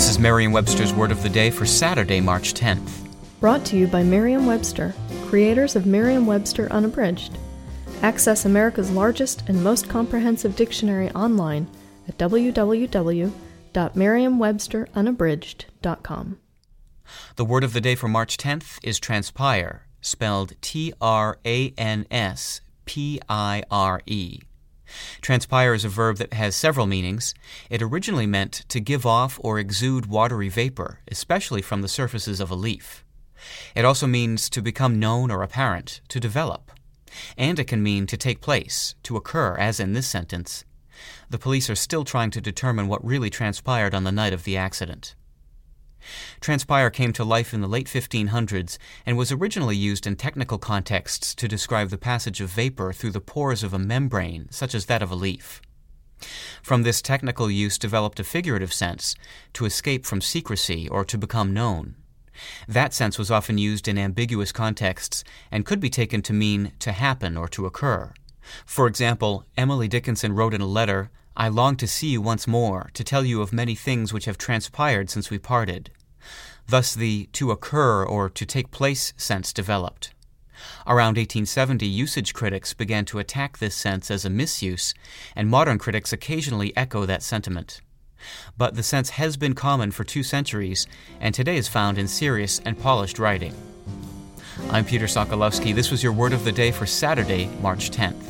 This is Merriam Webster's Word of the Day for Saturday, March 10th. Brought to you by Merriam Webster, creators of Merriam Webster Unabridged. Access America's largest and most comprehensive dictionary online at www.merriam-websterunabridged.com. The word of the day for March 10th is transpire, spelled T R A N S P I R E. Transpire is a verb that has several meanings. It originally meant to give off or exude watery vapor, especially from the surfaces of a leaf. It also means to become known or apparent, to develop. And it can mean to take place, to occur, as in this sentence. The police are still trying to determine what really transpired on the night of the accident. Transpire came to life in the late 1500s and was originally used in technical contexts to describe the passage of vapor through the pores of a membrane, such as that of a leaf. From this technical use developed a figurative sense, to escape from secrecy or to become known. That sense was often used in ambiguous contexts and could be taken to mean to happen or to occur. For example, Emily Dickinson wrote in a letter, I long to see you once more, to tell you of many things which have transpired since we parted. Thus the to occur or to take place sense developed. Around 1870, usage critics began to attack this sense as a misuse, and modern critics occasionally echo that sentiment. But the sense has been common for two centuries, and today is found in serious and polished writing. I'm Peter Sokolowski. This was your word of the day for Saturday, March 10th.